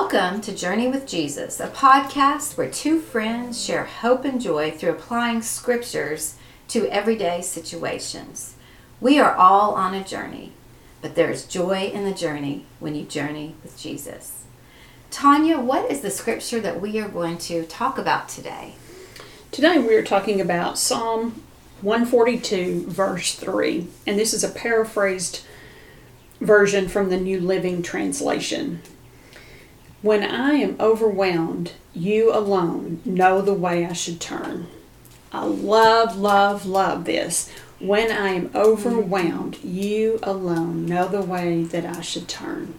Welcome to Journey with Jesus, a podcast where two friends share hope and joy through applying scriptures to everyday situations. We are all on a journey, but there is joy in the journey when you journey with Jesus. Tanya, what is the scripture that we are going to talk about today? Today we are talking about Psalm 142, verse 3, and this is a paraphrased version from the New Living Translation. When I am overwhelmed, you alone know the way I should turn. I love, love, love this. When I am overwhelmed, you alone know the way that I should turn.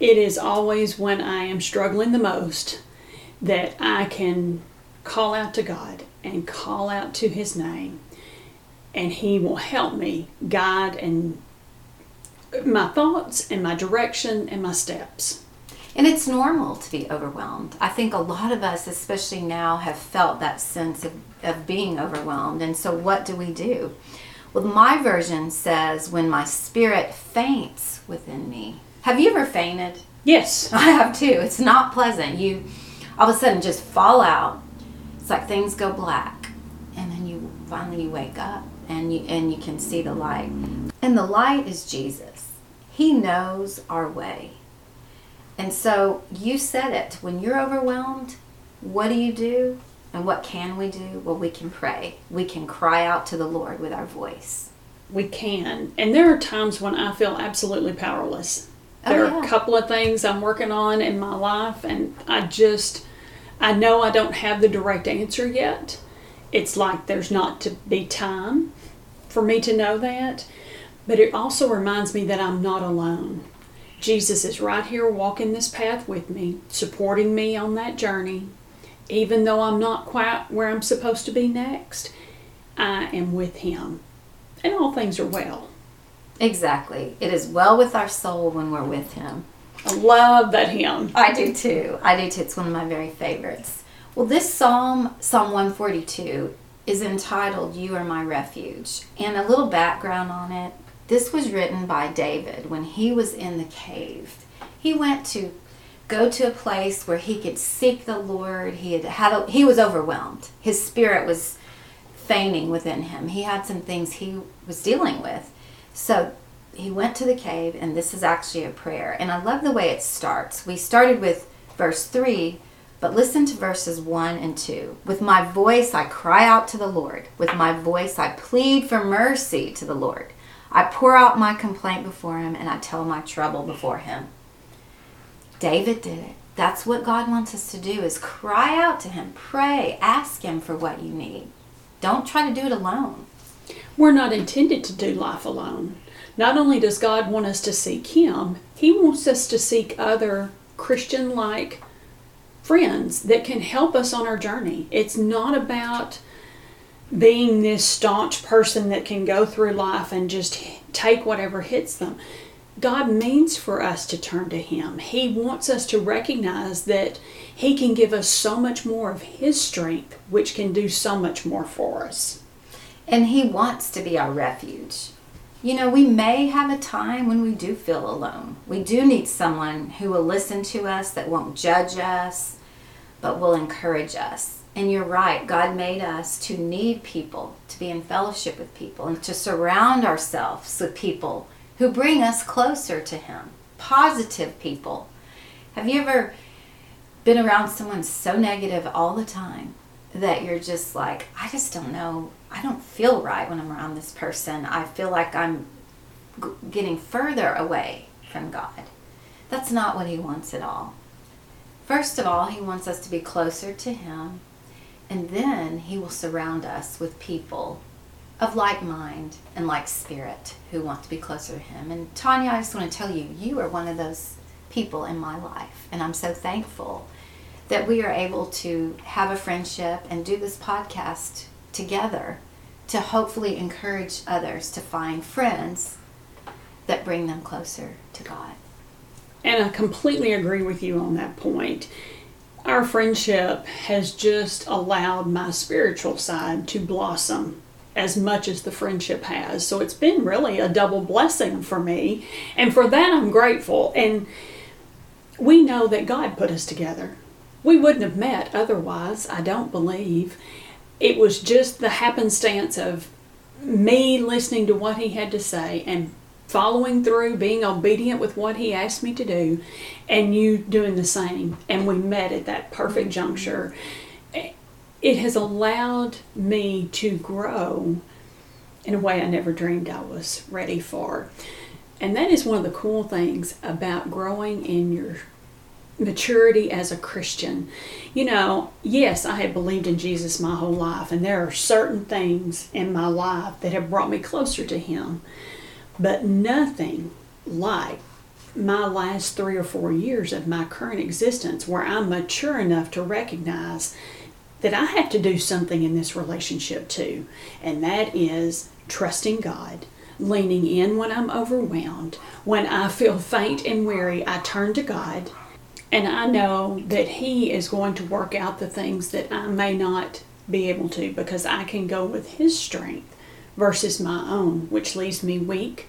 It is always when I am struggling the most that I can call out to God and call out to His name, and He will help me guide and my thoughts and my direction and my steps. And it's normal to be overwhelmed. I think a lot of us, especially now, have felt that sense of, of being overwhelmed. And so, what do we do? Well, my version says, when my spirit faints within me. Have you ever fainted? Yes. I have too. It's not pleasant. You all of a sudden just fall out. It's like things go black. And then you finally you wake up and you and you can see the light. And the light is Jesus. He knows our way. And so you said it. When you're overwhelmed, what do you do? And what can we do? Well, we can pray. We can cry out to the Lord with our voice. We can. And there are times when I feel absolutely powerless. Oh, There yeah. are a couple of things I'm working on in my life, and I just, I know I don't have the direct answer yet. It's like there's not to be time for me to know that. But it also reminds me that I'm not alone. Jesus is right here walking this path with me, supporting me on that journey. Even though I'm not quite where I'm supposed to be next, I am with Him. And all things are well. Exactly. It is well with our soul when we're with Him. I love that hymn. I do too. I do too. It's one of my very favorites. Well, this psalm, Psalm 142, is entitled You Are My Refuge. And a little background on it this was written by David when he was in the cave. He went to go to a place where he could seek the Lord. He had had a, he was overwhelmed. His spirit was fainting within him. He had some things he was dealing with. So he went to the cave, and this is actually a prayer. And I love the way it starts. We started with verse 3, but listen to verses 1 and 2. With my voice I cry out to the Lord. With my voice I plead for mercy to the Lord. I pour out my complaint before him, and I tell my trouble before him. David did it. That's what God wants us to do is cry out to him, pray, ask him for what you need. Don't try to do it alone. We're not intended to do life alone. Not only does God want us to seek Him, He wants us to seek other Christian like friends that can help us on our journey. It's not about being this staunch person that can go through life and just take whatever hits them. God means for us to turn to Him. He wants us to recognize that He can give us so much more of His strength, which can do so much more for us. And He wants to be our refuge. You know, we may have a time when we do feel alone. We do need someone who will listen to us, that won't judge us, but will encourage us. And you're right, God made us to need people, to be in fellowship with people, and to surround ourselves with people who bring us closer to Him. Positive people. Have you ever been around someone so negative all the time that you're just like, I just don't know. I don't feel right when I'm around this person. I feel like I'm getting further away from God. That's not what He wants at all. First of all, He wants us to be closer to Him, and then He will surround us with people of like mind and like spirit who want to be closer to Him. And Tanya, I just want to tell you, you are one of those people in my life, and I'm so thankful that we are able to have a friendship and do this podcast together to hopefully encourage others to find friends that bring them closer to God. And I completely agree with you on that point. Our friendship has just allowed my spiritual side to blossom as much as the friendship has. So it's been really a double blessing for me. And for that, I'm grateful. And we know that God put us together. We wouldn't have met otherwise, I don't believe. It was just the happenstance of me listening to what he had to say and following through, being obedient with what he asked me to do, and you doing the same. And we met at that perfect mm-hmm. juncture. It has allowed me to grow in a way I never dreamed I was ready for. And that is one of the cool things about growing in your maturity as a Christian. You know, yes, I have believed in Jesus my whole life, and there are certain things in my life that have brought me closer to Him, but nothing like my last three or four years of my current existence where I'm mature enough to recognize that I have to do something in this relationship too, and that is trusting God leaning in when I'm overwhelmed. When I feel faint and weary, I turn to God and I know that He is going to work out the things that I may not be able to because I can go with His strength versus my own, which leaves me weak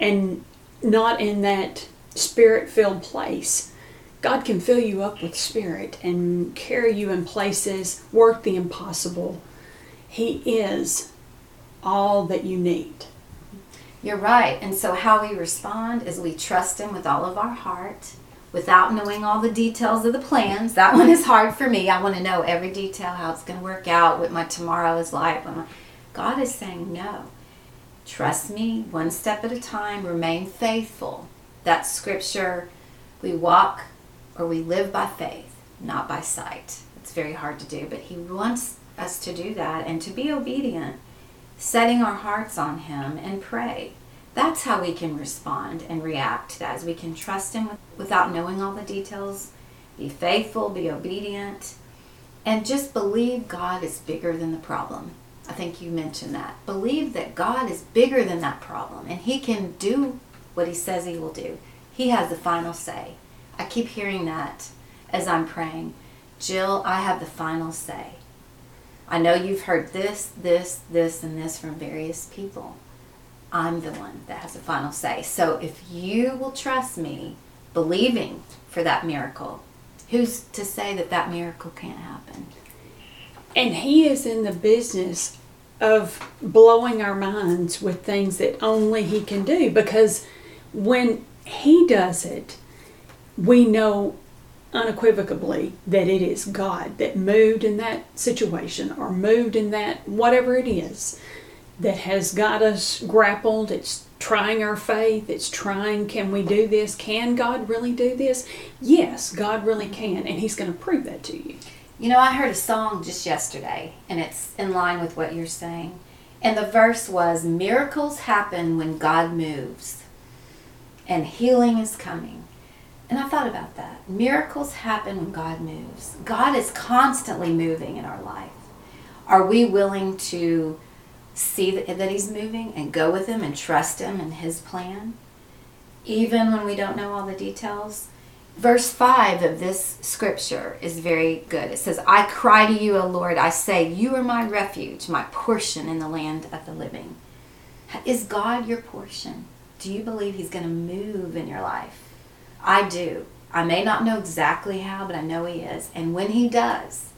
and not in that spirit filled place. God can fill you up with spirit and carry you in places, work the impossible. He is all that you need. You're right. And so, how we respond is we trust Him with all of our heart without knowing all the details of the plans. That one is hard for me. I want to know every detail, how it's going to work out, what my tomorrow is like. God is saying, no. Trust me one step at a time, remain faithful. That scripture, we walk or we live by faith, not by sight. It's very hard to do, but He wants us to do that and to be obedient setting our hearts on Him and pray. That's how we can respond and react to we can trust Him without knowing all the details, be faithful, be obedient, and just believe God is bigger than the problem. I think you mentioned that. Believe that God is bigger than that problem and He can do what He says He will do. He has the final say. I keep hearing that as I'm praying. Jill, I have the final say. I know you've heard this, this, this, and this from various people. I'm the one that has the final say. So if you will trust me, believing for that miracle, who's to say that that miracle can't happen? And He is in the business of blowing our minds with things that only He can do because when He does it, we know unequivocally that it is God that moved in that situation or moved in that whatever it is that has got us grappled. It's trying our faith. It's trying, can we do this? Can God really do this? Yes, God really can, and He's going to prove that to you. You know, I heard a song just yesterday, and it's in line with what you're saying. And the verse was Miracles happen when God moves, and healing is coming. And I thought about that. Miracles happen when God moves. God is constantly moving in our life. Are we willing to see that, He's moving and go with Him and trust Him and His plan? Even when we don't know all the details? Verse 5 of this scripture is very good. It says, I cry to you, O Lord. I say, You are my refuge, my portion in the land of the living. Is God your portion? Do you believe He's going to move in your life? I do. I may not know exactly how, but I know He is. And when He does,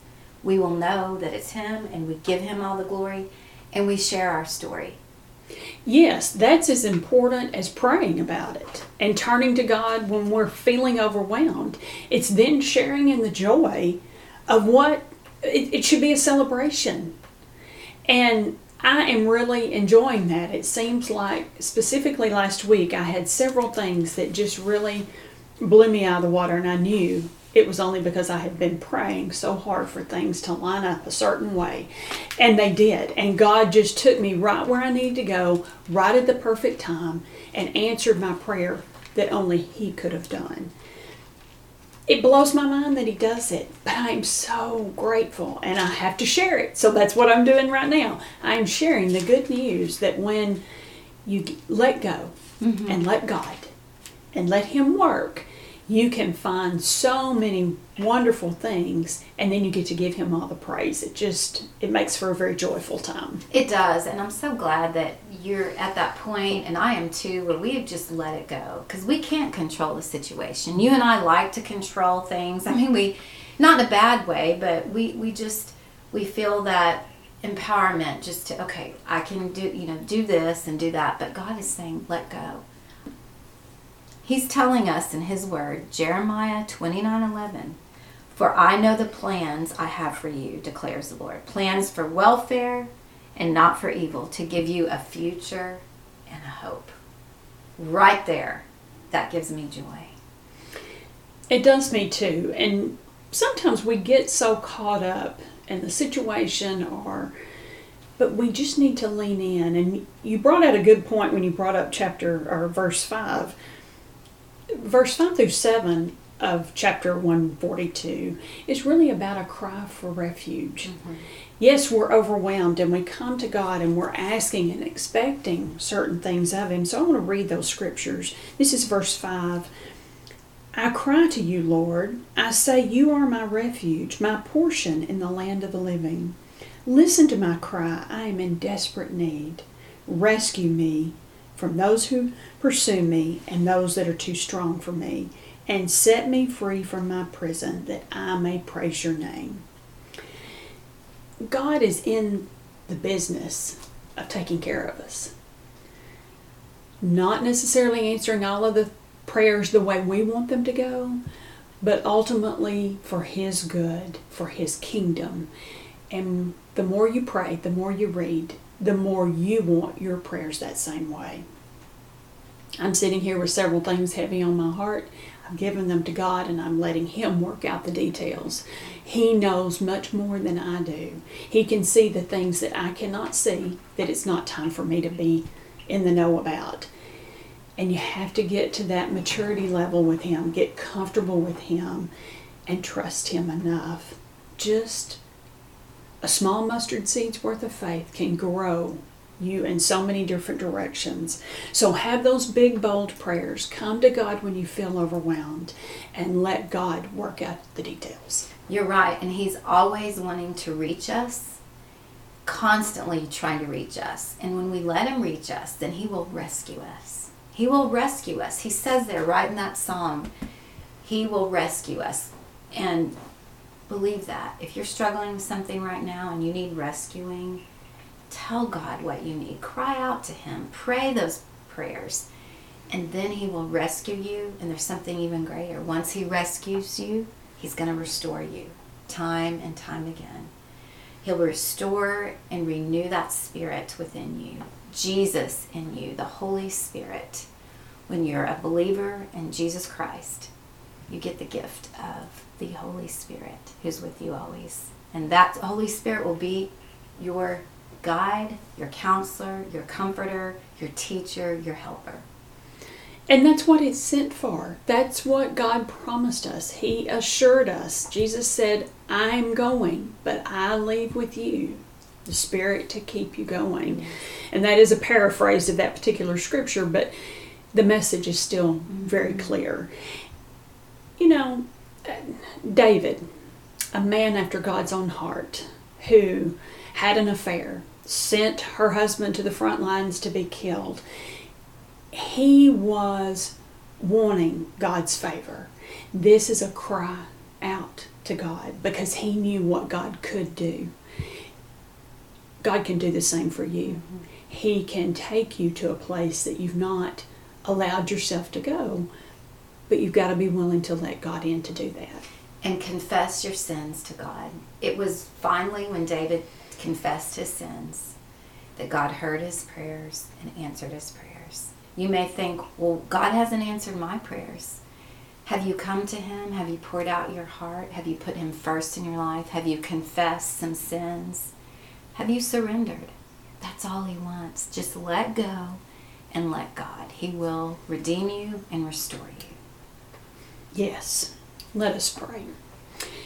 we will know that it's Him and we give Him all the glory and we share our story. Yes, that's as important as praying about it and turning to God when we're feeling overwhelmed. It's then sharing in the joy of what it, it should be a celebration. And I am really enjoying that. It seems like, specifically last week, I had several things that just really blew me out of the water, and I knew it was only because I had been praying so hard for things to line up a certain way. And they did. And God just took me right where I needed to go, right at the perfect time, and answered my prayer that only He could have done. It blows my mind that He does it, but I'm so grateful and I have to share it. So that's what I'm doing right now. I'm sharing the good news that when you let go mm-hmm. and let God and let Him work, you can find so many wonderful things and then you get to give him all the praise it just it makes for a very joyful time It does, and I'm so glad that you're at that point, and I am too, where we have just let it go because we can't control the situation. You and I like to control things. I mean, we, not in a bad way, but we we just we feel that empowerment just to okay, I can do you know do this and do that, but God is saying let go. He's telling us in His Word, Jeremiah 29 11. For I know the plans I have for you, declares the Lord. Plans for welfare and not for evil, to give you a future and a hope. Right there, that gives me joy. It does me too. And sometimes we get so caught up in the situation or but we just need to lean in and you brought out a good point when you brought up chapter or verse 5 verse 5 through 7 of chapter 142 is really about a cry for refuge mm-hmm. yes we're overwhelmed and we come to god and we're asking and expecting certain things of him so i want to read those scriptures this is verse 5 I cry to you, Lord. I say, You are my refuge, my portion in the land of the living. Listen to my cry. I am in desperate need. Rescue me from those who pursue me and those that are too strong for me, and set me free from my prison that I may praise your name. God is in the business of taking care of us. Not necessarily answering all of the prayers the way we want them to go, but ultimately for His good, for His kingdom. And the more you pray, the more you read, the more you want your prayers that same way. I'm sitting here with several things heavy on my heart. I've given them to God and I'm letting Him work out the details. He knows much more than I do. He can see the things that I cannot see that it's not time for me to be in the know about. And you have to get to that maturity level with Him, get comfortable with Him, and trust Him enough. Just a small mustard seed's worth of faith can grow you in so many different directions. So have those big, bold prayers. Come to God when you feel overwhelmed and let God work out the details. You're right, and He's always wanting to reach us, constantly trying to reach us. And when we let Him reach us, then He will rescue us. He will rescue us. He says there, right in that song, He will rescue us. And believe that. If you're struggling with something right now and you need rescuing, tell God what you need. Cry out to Him. Pray those prayers. And then He will rescue you. And there's something even greater. Once He rescues you, He's going to restore you time and time again. He'll restore and renew that spirit within you. Jesus in you, the Holy Spirit. When you're a believer in Jesus Christ, you get the gift of the Holy Spirit who's with you always. And that Holy Spirit will be your guide, your counselor, your comforter, your teacher, your helper. And that's what it's sent for. That's what God promised us. He assured us. Jesus said, I'm going, but I leave with you the Spirit to keep you going. And that is a paraphrase of that particular scripture, but the message is still very mm-hmm. clear. You know, David, a man after God's own heart, who had an affair, sent her husband to the front lines to be killed. He was wanting God's favor. This is a cry out to God because he knew what God could do. God can do the same for you. He can take you to a place that you've not allowed yourself to go, but you've got to be willing to let God in to do that. And confess your sins to God. It was finally when David confessed his sins that God heard his prayers and answered his prayers. You may think, well, God hasn't answered my prayers. Have you come to him? Have you poured out your heart? Have you put him first in your life? Have you confessed some sins? Have you surrendered? That's all he wants. Just let go and let God. He will redeem you and restore you. Yes. Let us pray.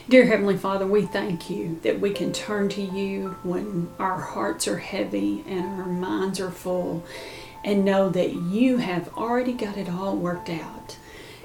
Dear Heavenly Father, we thank you that we can turn to you when our hearts are heavy and our minds are full and know that you have already got it all worked out.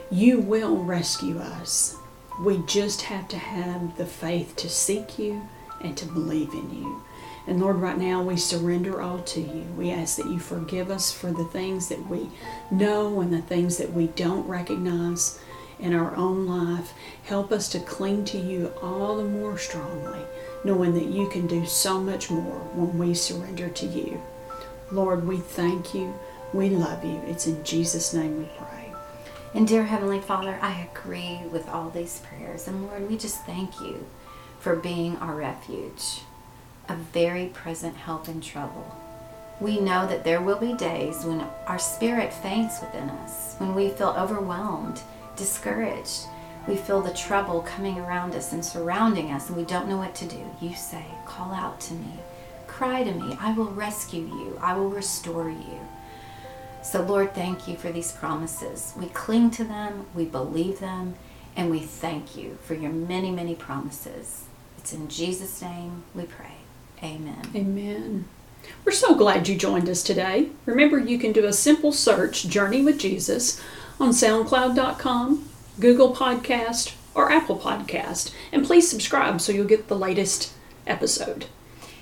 You will rescue us. We just have to have the faith to seek you and to believe in you. And Lord, right now we surrender all to you. We ask that you forgive us for the things that we know and the things that we don't recognize in our own life. Help us to cling to you all the more strongly, knowing that you can do so much more when we surrender to you. Lord, we thank you. We love you. It's in Jesus' name we pray. And dear Heavenly Father, I agree with all these prayers. And Lord, we just thank you for being our refuge, a very present help in trouble. We know that there will be days when our spirit faints within us, when we feel overwhelmed, discouraged. We feel the trouble coming around us and surrounding us, and we don't know what to do. You say, Call out to me, cry to me. I will rescue you, I will restore you. So, Lord, thank you for these promises. We cling to them, we believe them, and we thank you for your many, many promises. It's in Jesus' name we pray. Amen. Amen. We're so glad you joined us today. Remember, you can do a simple search, Journey with Jesus, on SoundCloud.com, Google Podcast, or Apple Podcast. And please subscribe so you'll get the latest episode.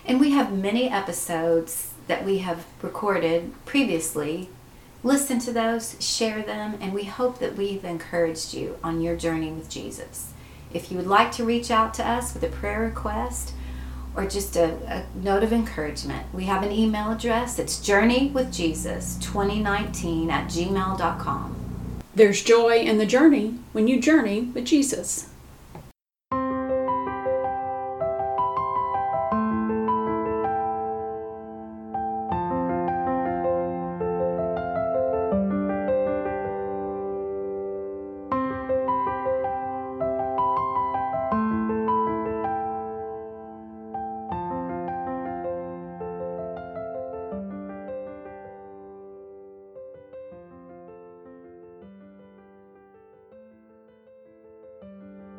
And we have many episodes that we have recorded previously. Listen to those, share them, and we hope that we've encouraged you on your journey with Jesus. If you would like to reach out to us with a prayer request or just a, a note of encouragement, we have an email address. It's journeywithjesus2019 at gmail.com. There's joy in the journey when you journey with Jesus.